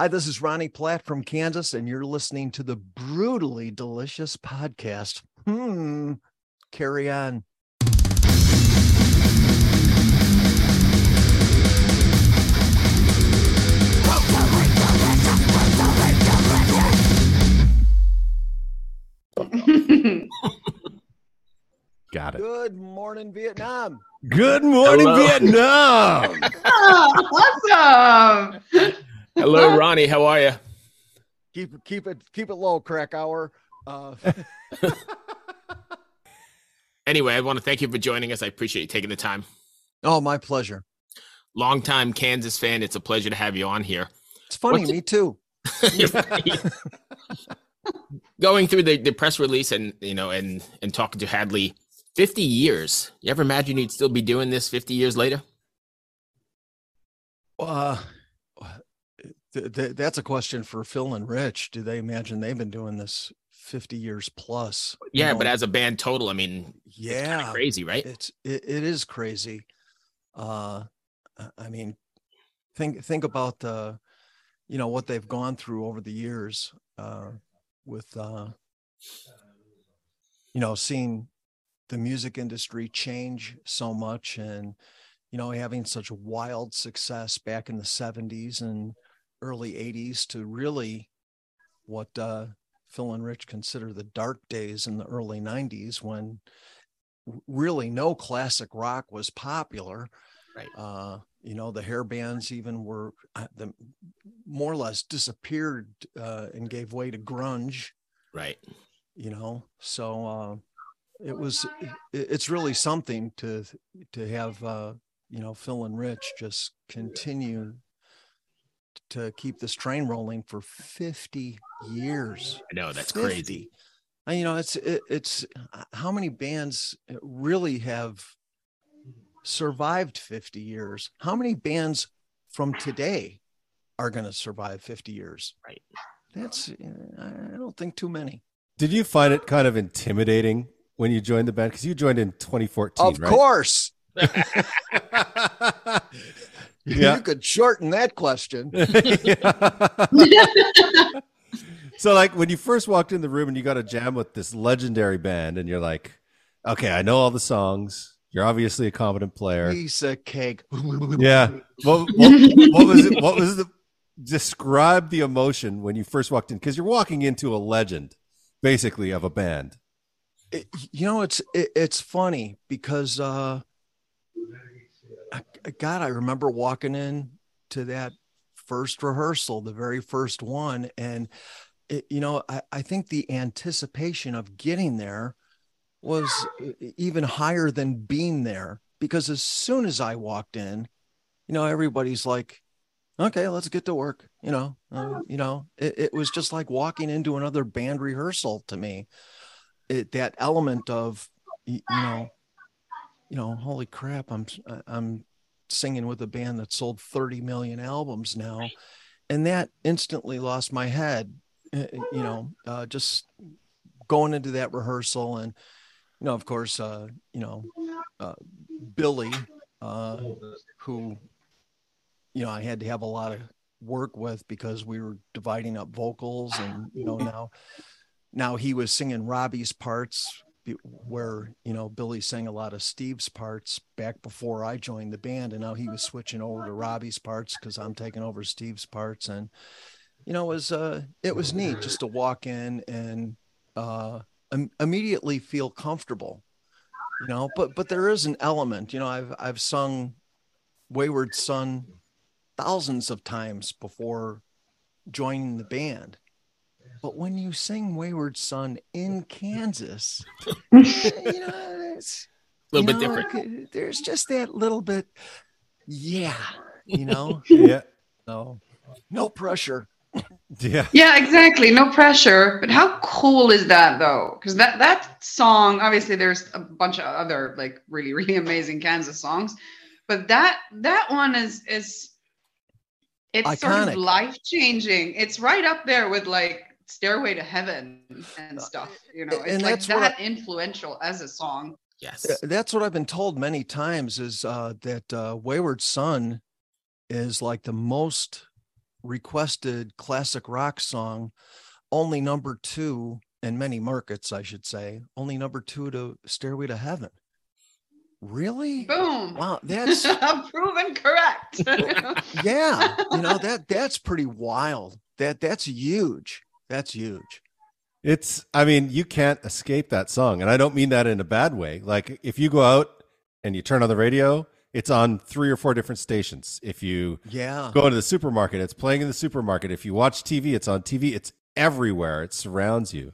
Hi, this is Ronnie Platt from Kansas, and you're listening to the Brutally Delicious podcast. Hmm. Carry on. Got it. Good morning, Vietnam. Good morning, Hello. Vietnam. Oh, awesome. Hello, Ronnie. How are you? Keep keep it keep it low, crack hour. Uh, Anyway, I want to thank you for joining us. I appreciate you taking the time. oh, my pleasure. Longtime Kansas fan. It's a pleasure to have you on here. It's funny, What's- me too. Going through the, the press release and you know and and talking to Hadley, fifty years. You ever imagine you'd still be doing this fifty years later? Uh, th- th- that's a question for Phil and Rich. Do they imagine they've been doing this 50 years plus? Yeah, know, but as a band total, I mean, it's yeah, crazy, right? it's it, it is crazy. Uh, I- I mean, think think about the, you know, what they've gone through over the years, uh, with uh, you know, seeing the music industry change so much and you know having such wild success back in the 70s and early 80s to really what uh, Phil and Rich consider the dark days in the early 90s when really no classic rock was popular Right. uh you know the hair bands even were uh, the more or less disappeared uh and gave way to grunge Right. you know so uh it was it, it's really something to to have uh you know phil and rich just continue to keep this train rolling for 50 years I know that's 50. crazy. and you know it's it, it's uh, how many bands really have survived 50 years how many bands from today are going to survive 50 years Right. that's uh, i don't think too many Did you find it kind of intimidating when you joined the band? Because you joined in 2014, of right? course Yeah. you could shorten that question so, like, when you first walked in the room and you got a jam with this legendary band, and you're like, okay, I know all the songs. You're obviously a competent player. piece of cake Yeah. What, what, what was it? What was the describe the emotion when you first walked in? Because you're walking into a legend, basically, of a band. It- you know it's it, it's funny because uh god i remember walking in to that first rehearsal the very first one and it, you know I, I think the anticipation of getting there was even higher than being there because as soon as i walked in you know everybody's like okay let's get to work you know uh, you know it, it was just like walking into another band rehearsal to me. It, that element of you know you know holy crap i'm i'm singing with a band that sold 30 million albums now and that instantly lost my head uh, you know uh, just going into that rehearsal and you know of course uh you know uh billy uh who you know i had to have a lot of work with because we were dividing up vocals and you know now now he was singing Robby's parts where you know Billy sang a lot of Steve's parts back before I joined the band and now he was switching over to Robby's parts cuz I'm taking over Steve's parts. And you know it was uh it was neat just to walk in and uh im- immediately feel comfortable you know but but there is an element you know I've I've sung Wayward Son thousands of times before joining the band but when you sing Wayward Son in Kansas, you know, it's A little you bit know, different. c- There's just that little bit, yeah, you know. Yeah. so no pressure. Yeah. Yeah, exactly. No pressure. But how cool is that though? Because that that song, obviously, there's a bunch of other like really really amazing Kansas songs, but that that one is is it's sort of life changing. It's right up there with like Stairway to Heaven and stuff. You know, it's And like that's what that influential as a song. Yes. Uh, That's what I've been told many times is uh, that uh, Wayward Son is like the most requested classic rock song, only number two in many markets, I should say, only number two to Stairway to Heaven. Really? Boom. Wow, that's proven correct. yeah. You know that that's pretty wild. That that's huge. That's huge. It's, I mean, you can't escape that song. And I don't mean that in a bad way. Like, if you go out and you turn on the radio, it's on three or four different stations. If you Yeah. go into the supermarket, it's playing in the supermarket. If you watch TV, it's on TV. It's everywhere. It surrounds you.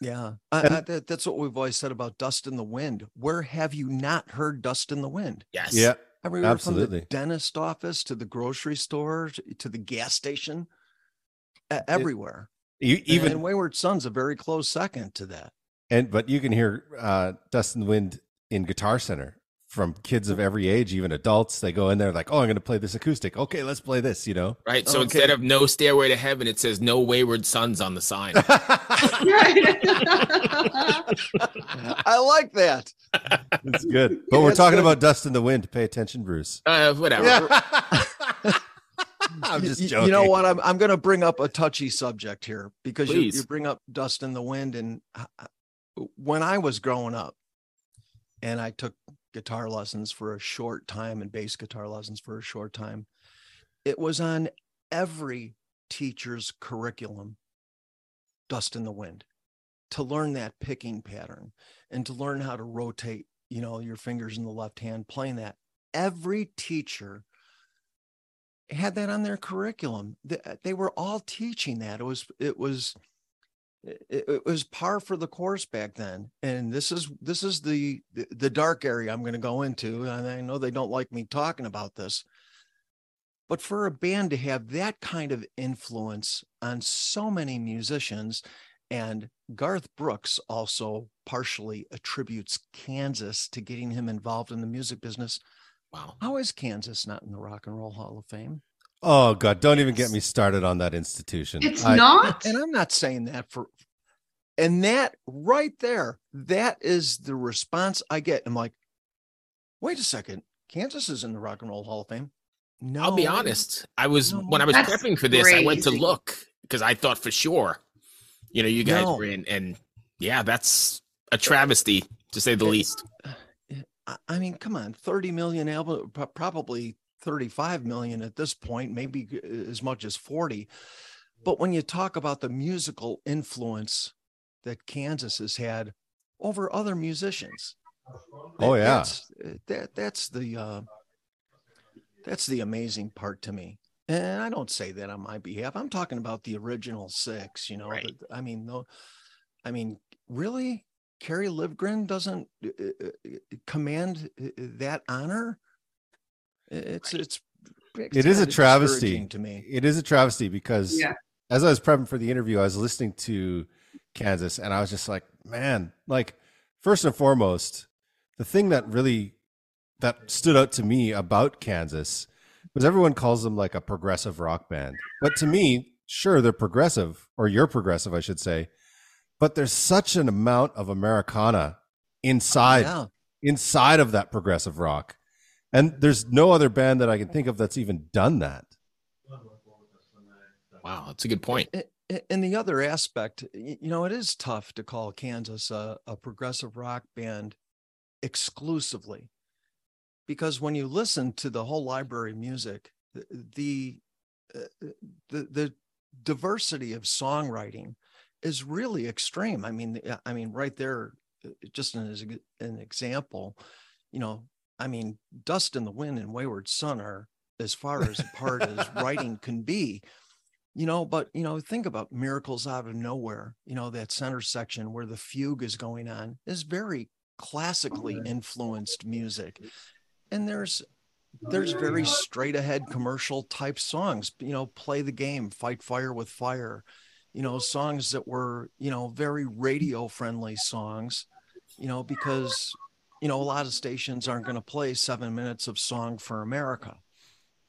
Yeah, I, I, that, that's what we've always said about Dust in the Wind. Where have you not heard Dust in the Wind? Yes. Yeah. Everywhere from Absolutely. the dentist office to the grocery store to, to the gas station, e- everywhere. You, Even even and Wayward Son's a very close second to that. And but you can hear uh, Dust in the Wind in Guitar Center from kids of every age, even adults. They go in there like, "Oh, I'm going to play this acoustic. Okay, let's play this." You know. Right. So Okay. instead of no stairway to heaven, it says no wayward sons on the sign. I like that. It's good. But we're talking good. about Dust in the Wind. Pay attention, Bruce. uh, whatever. I'm just joking. You know what? I'm I'm going to bring up a touchy subject here because you, you bring up Dust in the Wind, and uh, uh, when I was growing up, and I took guitar lessons for a short time and bass guitar lessons for a short time, it was on every teacher's curriculum. Dust in the Wind, to learn that picking pattern and to learn how to rotate, you know, your fingers in the left hand, playing that. Every teacher had that on their curriculum. They, uh, they were all teaching that. It was it was it, it was par for the course back then. And this is this is the, the dark area I'm going to go into. And I know they don't like me talking about this. But for a band to have that kind of influence on so many musicians, and Garth Brooks also partially attributes Kansas to getting him involved in the music business. Wow. How is Kansas not in the Rock and Roll Hall of Fame? Oh God! Don't even get me started on that institution. it's I- not. And I'm not saying that for, and that right there, that is the response I get. I'm like, wait a second, Kansas is in the Rock and Roll Hall of Fame. No, I'll be honest. I was No. when I was That's prepping for this, I went to look because I thought for sure, you know, you guys No. were in, and yeah, that's a travesty to say the least. I- I mean, come on, 30 million album, probably 35 million at this point, maybe as much as 40. But when you talk about the musical influence that Kansas has had over other musicians, Oh, that- yeah. that's, uh, that that's the uh, that's the amazing part to me. And I don't say that on my behalf. I'm talking about the original six. You know, Right. I mean, no, I mean, really, Kerry Livgren doesn't uh, uh, command uh, that honor. It's it's It is a travesty. to me. It is a travesty because Yeah. as I was prepping for the interview, I was listening to Kansas and I was just like, man, like first and foremost, the thing that really that stood out to me about Kansas was everyone calls them like a progressive rock band. But to me, sure, they're progressive, or you're progressive, I should say. But there's such an amount of Americana inside Yeah. inside of that progressive rock. And there's no other band that I can think of that's even done that. Wow, that's a good point. A- a- And the other aspect, you know, it is tough to call Kansas a, a progressive rock band exclusively because when you listen to the whole library music, the the, uh, the the diversity of songwriting is really extreme. I mean, uh, I mean, right there, uh, just as an example, you know, I mean, Dust in the Wind and Wayward Son are as far as apart as writing can be you know but you know think about miracles out of nowhere you know that center section where the fugue is going on is very classically influenced music. And there's there's very straight ahead commercial type songs you know play the game fight fire with fire you know songs that were you know very radio friendly songs you know because you know a lot of stations aren't going to play 7 minutes of song for america.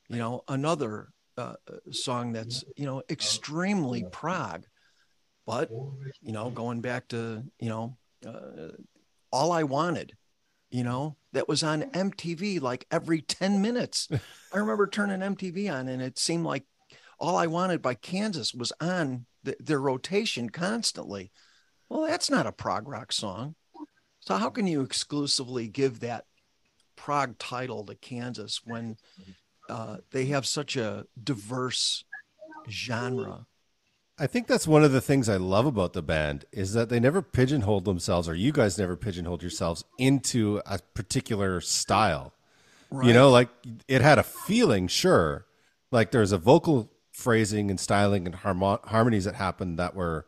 You know another uh, song that's you know extremely prog but you know going back to you know uh, all i wanted you know that was on mtv like every 10 minutes. I remember turning mtv on and it seemed like all I wanted by Kansas was on the, their rotation constantly. Well, that's not a prog rock song. So how can you exclusively give that prog title to Kansas when uh, they have such a diverse genre? I think that's one of the things I love about the band is that they never pigeonholed themselves, or you guys never pigeonholed yourselves into a particular style. Right. You know, like it had a feeling, sure. Like there's a vocal phrasing and styling and harmo- harmonies that happened that were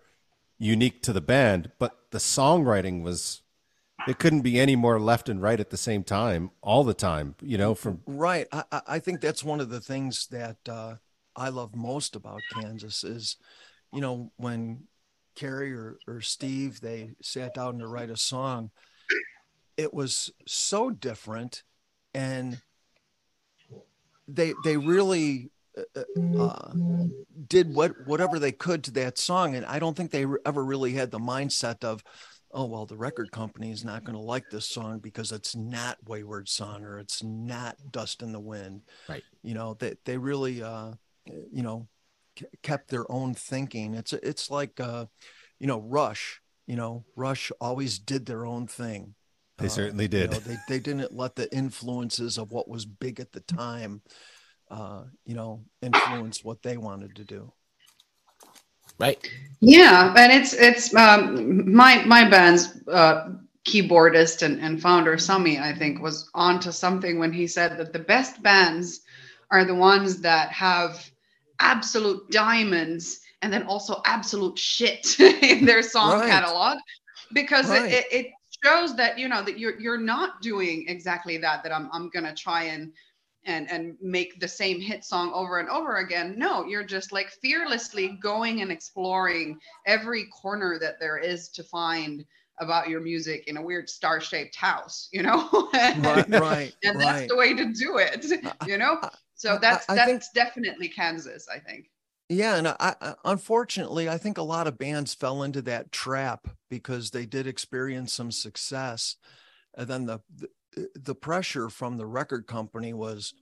unique to the band, but the songwriting was it couldn't be any more left and right at the same time all the time. You know, from right. I, I- I think that's one of the things that uh, I love most about Kansas is, you know, when Kerry or, or Steve they sat down to write a song, it was so different, and they they really uh, uh, did what whatever they could to that song, and I don't think they ever really had the mindset of. Oh well, the record company is not going to like this song because it's not Wayward Son or it's not Dust in the Wind. Right. You know they they really uh, you know kept their own thinking. It's it's like uh, you know Rush. You know Rush always did their own thing. They Uh, certainly you did. know, they they didn't let the influences of what was big at the time, uh, you know, influence what they wanted to do. right? Yeah, and it's it's um, my my band's uh, keyboardist and, and founder Sami, I think, was onto something when he said that the best bands are the ones that have absolute diamonds and then also absolute shit in their song Right. catalog because Right. it, it, it shows that you know that you're you're not doing exactly that that I'm I'm gonna try and and and make the same hit song over and over again. No you're just like fearlessly going and exploring every corner that there is to find about your music in a weird star-shaped house you know? Right, right, and that's right. the way to do it you know? So that's that's think- definitely kansas i think. Yeah, and I, I unfortunately I think a lot of bands fell into that trap because they did experience some success, and then the the, the pressure from the record company was,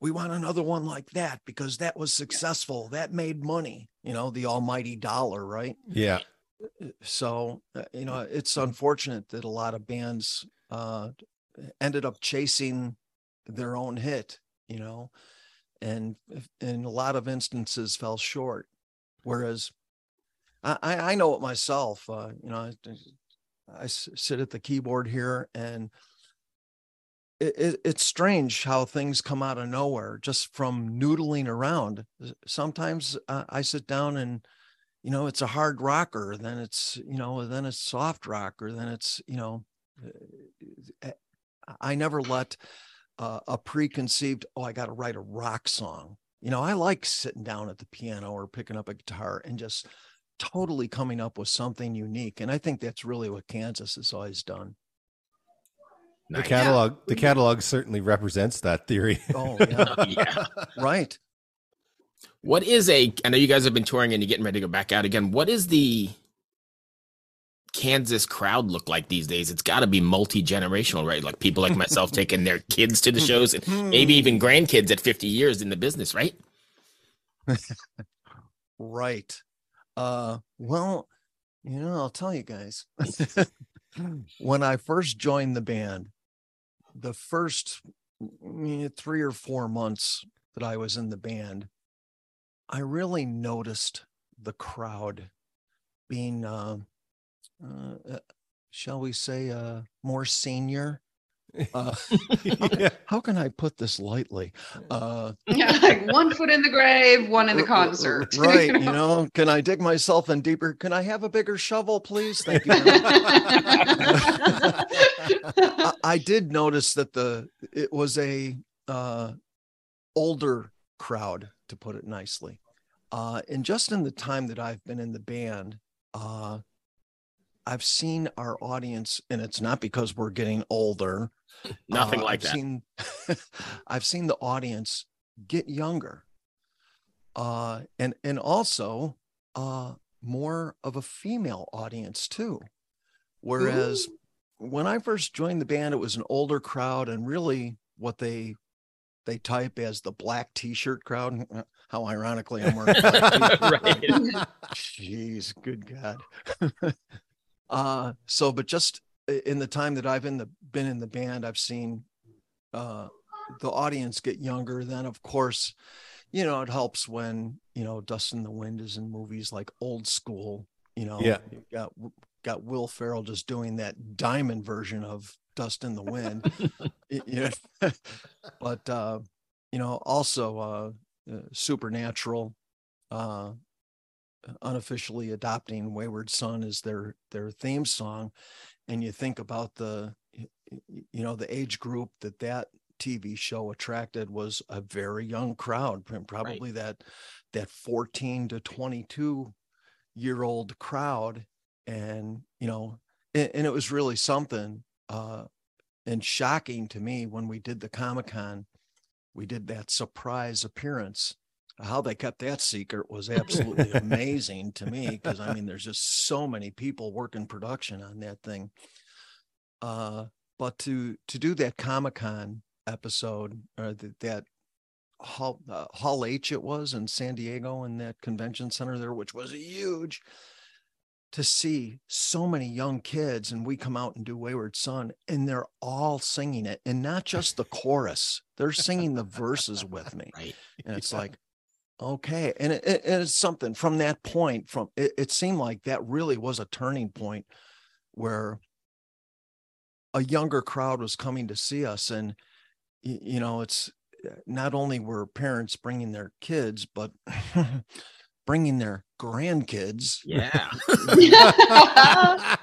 we want another one like that because that was successful, that made money, you know, the almighty dollar, right? yeah. so uh, you know it's unfortunate that a lot of bands uh ended up chasing their own hit you know and in a lot of instances fell short whereas i i I know it myself uh you know I sit at the keyboard here and it, it, it's strange how things come out of nowhere just from noodling around. Sometimes uh, i sit down and you know it's a hard rocker then it's you know then it's soft rocker then it's you know uh, i never let uh, a preconceived oh i got to write a rock song. You know i like sitting down at the piano or picking up a guitar and just totally coming up with something unique and i think that's really what kansas has always done The Nice. catalog the catalog certainly represents that theory. oh yeah yeah. right What is a? I know you guys have been touring and you're getting ready to go back out again. What is the Kansas crowd look like these days? It's got to be multi generational, right? Like people like myself taking their kids to the shows, and maybe even grandkids at 50 years in the business, right? Right. Uh well, you know, I'll tell you guys. when I first joined the band, the first mm, 3 or 4 months that I was in the band, I really noticed the crowd being uh, uh uh, shall we say uh more senior. Uh yeah. how can I put this lightly? Uh yeah like one foot in the grave one in the concert Right. you You know? know, can I dig myself in deeper? Can I have a bigger shovel, please? Thank you. I, I did notice that the it was a uh, older crowd, to put it nicely. Uh, and just in the time that I've been in the band, uh, I've seen our audience, and it's not because we're getting older. Nothing uh, like I've that. Seen, I've seen the audience get younger, uh, and and also uh, more of a female audience too. Whereas when I first joined the band, it was an older crowd, and really what they they type as the black T-shirt crowd. how ironically I'm wearing. black. right. Jeez, good God. Uh, so, but just in the time that I've in the been in the band, I've seen uh, the audience get younger. Then, of course, you know it helps when you know Dust in the Wind is in movies like Old School. You know, Yeah. you got got Will Ferrell just doing that diamond version of Dust in the Wind. Y- you know, but uh, you know, also uh, uh, Supernatural. Uh, unofficially adopting wayward son as their their theme song and you think about the you know the age group that that tv show attracted was a very young crowd pr- probably that that 14 to 22 year old crowd and you know and, and it was really something uh and shocking to me when we did the comic-con we did that surprise appearance how they kept that secret was absolutely amazing to me because I mean there's just so many people working production on that thing. Uh, but to to do that Comic Con episode or th- that Hall uh, Hall H it was in San Diego in that convention center there, which was huge. To see so many young kids and we come out and do Wayward Son and they're all singing it and not just the chorus, they're singing the verses with me Right. and it's Yeah. like okay and it, it- it's something from that point from it, it seemed like that really was a turning point where a younger crowd was coming to see us and you know it's uh, not only were parents bringing their kids but bringing their grandkids Yeah.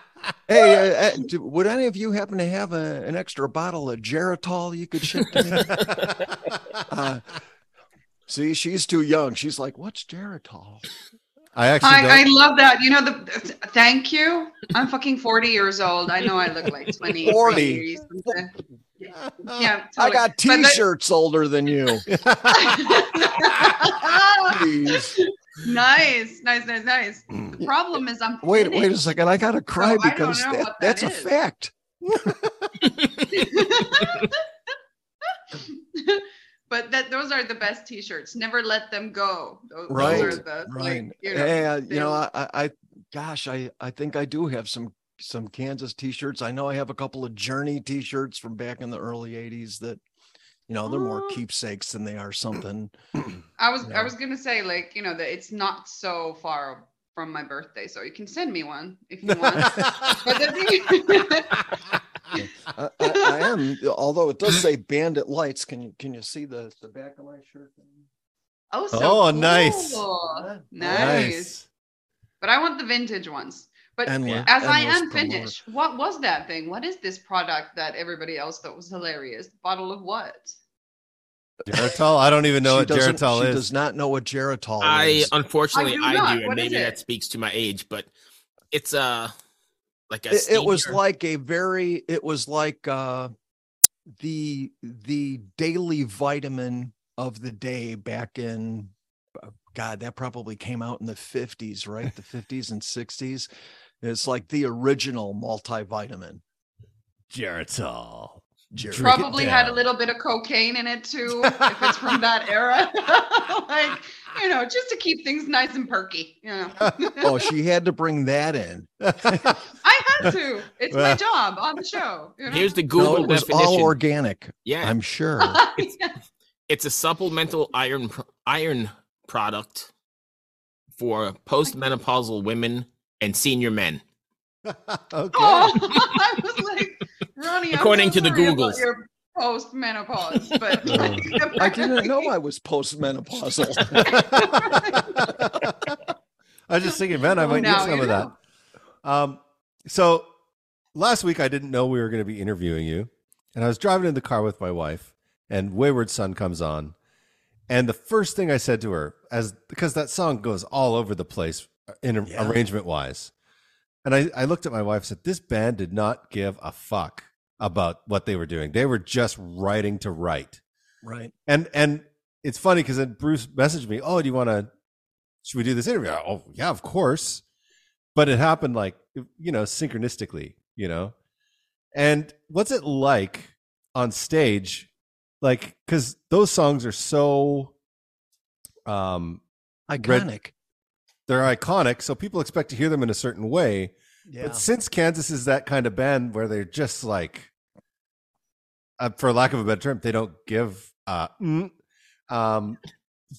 hey uh, uh, would any of you happen to have a, an extra bottle of geritol you could ship to me uh, see she's too young she's like what's geritol I actually I, I don't. love that. You know the thank you. I'm fucking 40 years old. I know I look like 20. 40. something. Yeah, I got t-shirts older than you. Please. nice, nice, nice, nice. The problem is I'm Wait, wait a second. I gotta cry I don't because that, that that's a fact. But that those are the best t-shirts. Never let them go. Those, Right, those are the Right. like, you know, hey, uh, you know, I, I, I- gosh, I, I think I do have some, some Kansas t-shirts. I know I have a couple of Journey t-shirts from back in the early '80s that, you know, they're more Oh. keepsakes than they are something. I was Yeah. I was gonna say like you know that it's not so far from my birthday, so you can send me one if you want. but the thing, I, I, I am, although it does say Bandit Lights. Can you, can you see the, the back of my shirt? oh, so Oh, nice. cool. Nice. nice. But I want the vintage ones. But Endless- as I am promoter. finished, what was that thing? What is this product that everybody else thought was hilarious? Bottle of what? Geritol? I don't even know what doesn't- Geritol she is. does not know what Geritol I is. unfortunately I do I do, not. and What is maybe that speaks to my age, but it's uh like a it, it was like a very it was like uh the the daily vitamin of the day back in uh, god that probably came out in the 50s right the 50s and 60s it's like the original multivitamin Geritol. Jerry. Drink Probably had a little bit of cocaine in it too, if it's from that era. like, you know, just to keep things nice and perky. You know. oh she had to bring that in I had to. It's my job on the show. You know? Here's the no Google it was definition. all organic yeah, i'm sure it's a supplemental iron iron product for postmenopausal women and senior men. okay. Oh, I was like, Ronnie, I'm According so to the Google about post menopause, but No. i didn't know i was postmenopausal I was just thinking, man, I Oh, might need now some you of that. Um, so last week I didn't know we were going to be interviewing you, and I was driving in the car with my wife, and Wayward Son comes on, and the first thing I said to her, as because that song goes all over the place uh, in Yeah. arrangement wise, and I, I looked at my wife and said, "This band did not give a fuck about what they were doing. They were just writing to write." right And and it's funny because then Bruce messaged me, "Oh, do you want to? Should we do this interview?" Oh, yeah, of course. But it happened like you know synchronistically, you know. And what's it like on stage? Like, because those songs are so Um, Iconic. they're iconic, so people expect to hear them in a certain way. yeah. But since Kansas is that kind of band where they're just like, uh, for lack of a better term, they don't give. Uh, mm. um,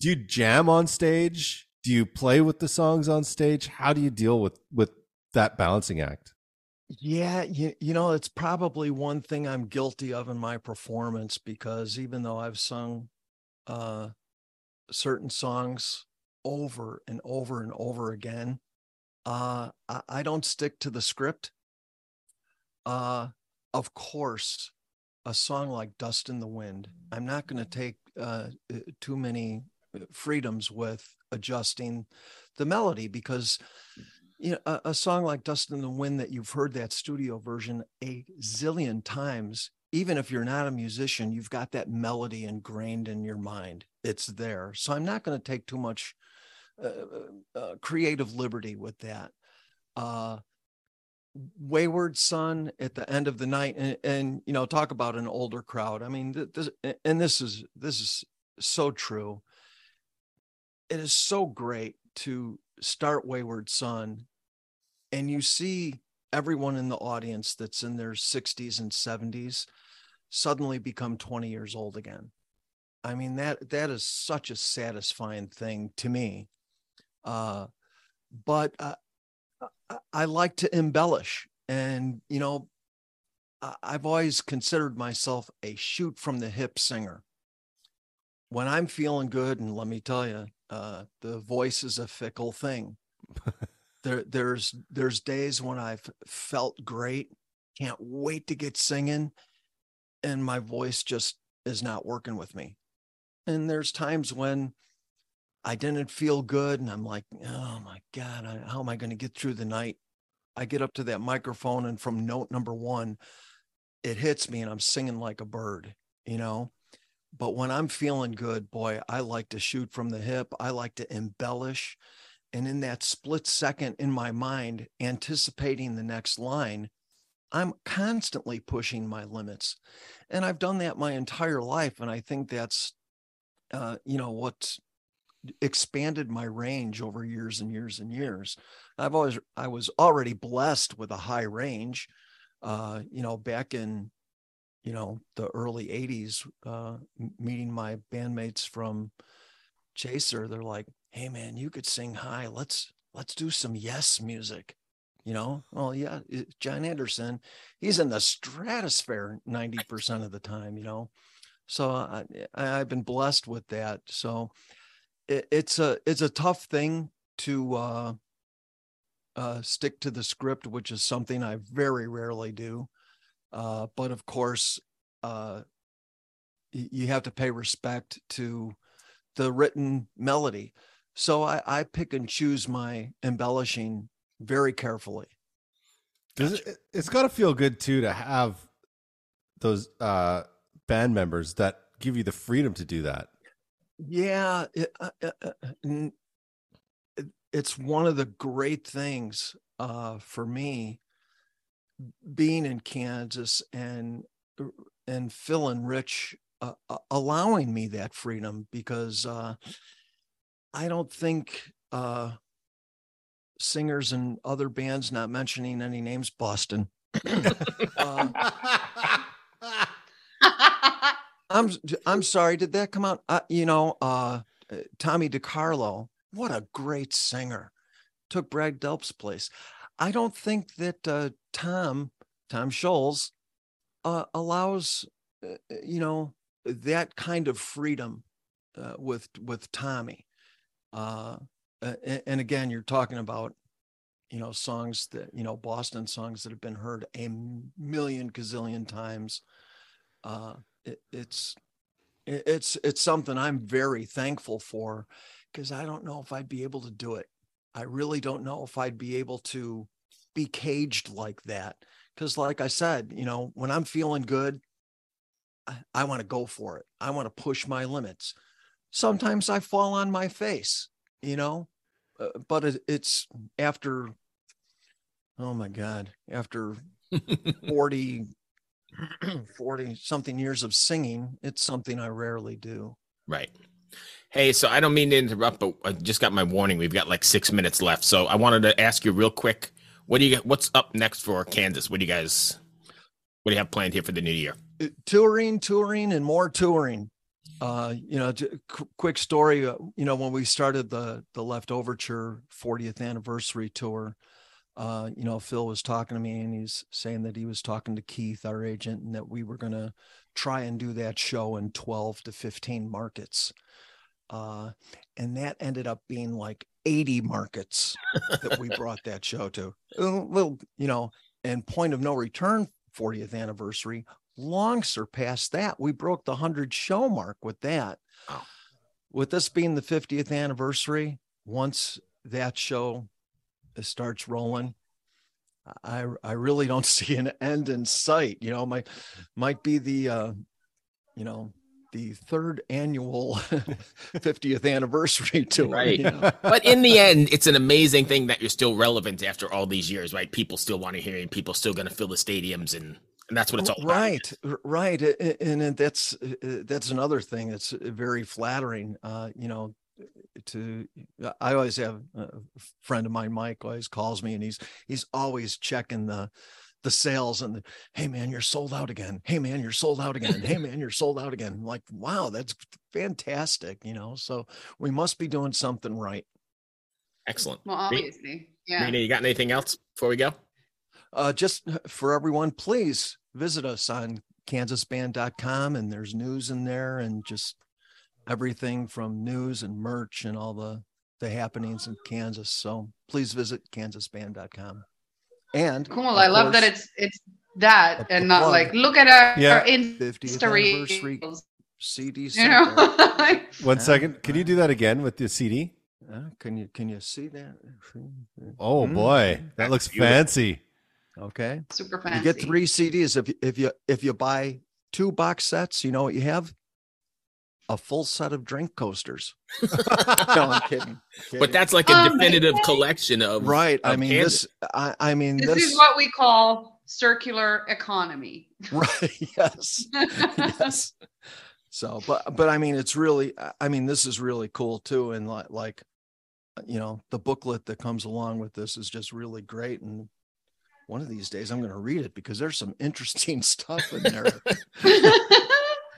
do you jam on stage? Do you play with the songs on stage? How do you deal with with that balancing act? Yeah, you, you know, it's probably one thing I'm guilty of in my performance because even though I've sung uh, certain songs over and over and over again, uh, I, I don't stick to the script. Uh, of course, a song like Dust in the Wind, I'm not going to take uh, uh, too many uh, freedoms with adjusting the melody because you know, a, a song like Dust in the Wind that you've heard that studio version a zillion times, even if you're not a musician, you've got that melody ingrained in your mind. It's there. So I'm not going to take too much uh, uh, creative liberty with that. Uh, Wayward Son at the end of the night, and, and you know, talk about an older crowd. I mean, th- this and this is this is so true. It is so great to start Wayward Son and you see everyone in the audience that's in their 60s and 70s suddenly become 20 years old again. I mean that that is such a satisfying thing to me. Uh, but uh, I, I like to embellish, and you know, I've always considered myself a shoot from the hip singer. When I'm feeling good, and let me tell you, uh, the voice is a fickle thing. there, there's there's days when I've felt great, can't wait to get singing, and my voice just is not working with me. And there's times when I didn't feel good, and I'm like, oh my god, I, how am I going to get through the night? I get up to that microphone, and from note number one, it hits me, and I'm singing like a bird, you know but when I'm feeling good, boy, I like to shoot from the hip. I like to embellish. And in that split second in my mind, anticipating the next line, I'm constantly pushing my limits. And I've done that my entire life. And I think that's, uh, you know, what's expanded my range over years and years and years. I've always, I was already blessed with a high range. Uh, you know, back in you know the early 80s uh meeting my bandmates from chaser they're like hey man you could sing high. Let's let's do some yes music. You know? Well yeah jon anderson he's in the stratosphere 90% of the time you know? So i, i've been blessed with that. So it, it's a it's a tough thing to uh uh stick to the script which is something i very rarely do uh, but of course, uh, you have to pay respect to the written melody. So I, I pick and choose my embellishing very carefully. Does it, it's got to feel good too to have those uh, band members that give you the freedom to do that. Yeah, it, uh, uh, uh, n- it- it's one of the great things uh, for me being in Kansas and and Phil and Rich uh, uh, allowing me that freedom because uh, I don't think uh, singers and other bands, not mentioning any names, Boston. uh, I'm I'm sorry. Did that come out? Uh, you know, uh, Tommy DeCarlo. What a great singer. Took Brad Delp's place. I don't think that uh, Tom Tom Scholz uh, allows uh, uh, you know that kind of freedom uh, with with Tommy. Uh, and again, you're talking about you know songs that you know Boston songs that have been heard a million gazillion times. It, it's it's it's something I'm very thankful for because I don't know if I'd be able to do it. I really don't know if I'd be able to be caged like that. Because, like I said, you know, when I'm feeling good, I, I want to go for it. I want to push my limits. Sometimes I fall on my face, you know, uh, but it, it's after, oh my God, after 40, 40 something years of singing, it's something I rarely do. right. Hey, so I don't mean to interrupt, but I just got my warning. We've got like six minutes left, so I wanted to ask you real quick. What do you? What's up next for Kansas? What do you guys? What do you have planned here for the new year? Uh, touring, touring, and more touring. Uh, you know, qu- quick story. Uh, you know, when we started the the Leftoverture 40th anniversary tour, uh, you know, Phil was talking to me and he's saying that he was talking to Keith, our agent, and that we were going to try and do that show in 12 to 15 markets. Uh, and that ended up being like 80 markets that we brought that show to. A little, you know, and point of no return 40th anniversary long surpassed that. We broke the 100 show mark with that. Wow. With this being the 50th anniversary, once that show starts rolling, I I really don't see an end in sight. You know, my might be the uh, you know the third annual 50th anniversary tour. Right. You know? but in the end, it's an amazing thing that you're still relevant after all these years, right? People still want to hear you. People still going to fill the stadiums, and and that's what it's all right, about. right right and that's that's another thing that's very flattering uh you know to i always have a friend of mine mike always calls me and he's he's always checking the the sales and the, hey man you're sold out again. Hey man you're sold out again. Hey man you're sold out again. I'm like wow that's fantastic you know? So we must be doing something right. Excellent. Well, obviously, yeah. Rena, you got anything else before we go? uh, just for everyone, please visit us on kansasband.com and there's news in there and just everything from news and merch and all the the happenings in Kansas. So please visit kansasband.com. And Cool. of I love that it's it's that and not plug. like look at our, Yeah. our 50th Insta anniversary reels, CD You know, like, One Yeah. second. Can you do that again with the CD? Uh, can you can you see that? Oh Mm. boy, that looks beautiful. fancy. Okay. super fancy. You get three CDs if you- if you if you buy two box sets, you know what you have? A full set of drink coasters. no, I'm kidding. But that's like a Um, definitive collection of right. I of mean, Kansas. this. I, I mean, This, this. is what we call circular economy. right. Yes. yes. So, but but I mean, it's really. I mean, this is really cool too, and like like, you know, the booklet that comes along with this is just really great. And one of these days, I'm going to read it because there's some interesting stuff in there.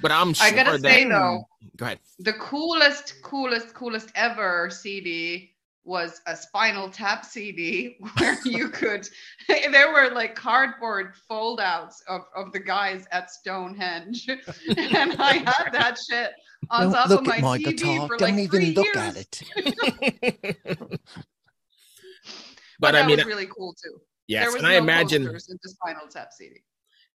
But I'm sure I gotta that. say though, Go ahead. the coolest, coolest, coolest ever CD was a Spinal Tap CD where you could. there were like cardboard foldouts of of the guys at Stonehenge, and I had that shit on Don't top look of my at my TV guitar. for Don't like even three look years. at it. But, But, I that mean, was uh, really cool too. yes, there was and I imagine. posters in Tap CD.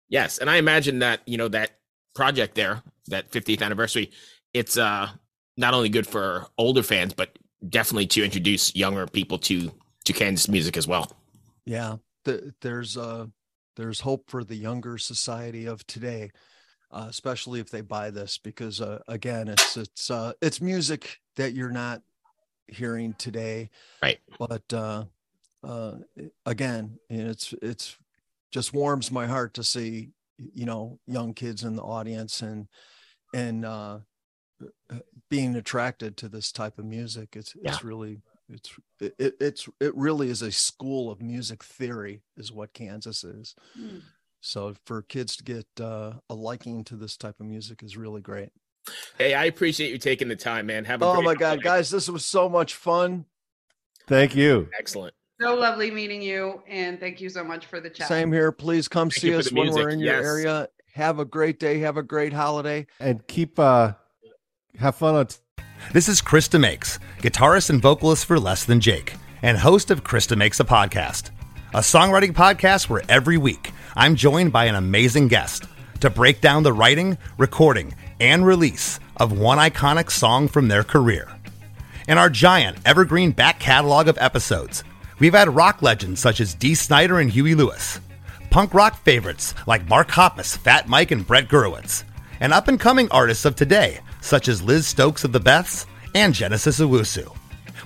Yes, and I imagine that you know that project there, that 50th anniversary, it's uh not only good for older fans, but definitely to introduce younger people to to Kansas music as well. Yeah, th- there's uh there's hope for the younger society of today, uh, especially if they buy this because uh, again, it's it's uh it's music that you're not hearing today, Right. But uh, uh, again, it's it's just warms my heart to see you know young kids in the audience and and uh being attracted to this type of music it's Yeah. it's really it's it, it- it's it really is a school of music theory is what kansas is Hmm. so for kids to get uh, a liking to this type of music is really great Hey, I appreciate you taking the time, man. Have a oh great my god holiday. guys this was so much fun Thank you. Excellent. So lovely meeting you, and thank you so much for the chat. same here please come Thank see us the when we're music. in your Yes. area have a great day have a great holiday And keep uh have fun on This is Chris DeMakes, guitarist and vocalist for Less Than Jake, and host of Chris DeMakes a Podcast, a songwriting podcast where every week I'm joined by an amazing guest to break down the writing, recording, and release of one iconic song from their career. In our giant evergreen back catalog of episodes, we've had rock legends such as Dee Snider and Huey Lewis, punk rock favorites like Mark Hoppus, Fat Mike, and Brett Gurewitz, and up and coming artists of today such as Liz Stokes of the Beths and Genesis Owusu.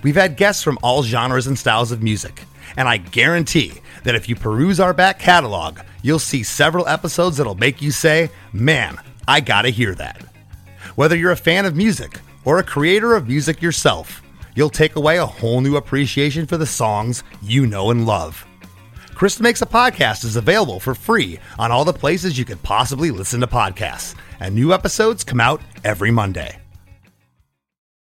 We've had guests from all genres and styles of music, and I guarantee that if you peruse our back catalog, you'll see several episodes that'll make you say, Man, I gotta hear that. Whether you're a fan of music or a creator of music yourself, you'll take away a whole new appreciation for the songs you know and love. Chris DeMakes a Podcast is available for free on all the places you could possibly listen to podcasts, and new episodes come out every Monday.